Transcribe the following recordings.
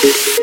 This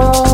for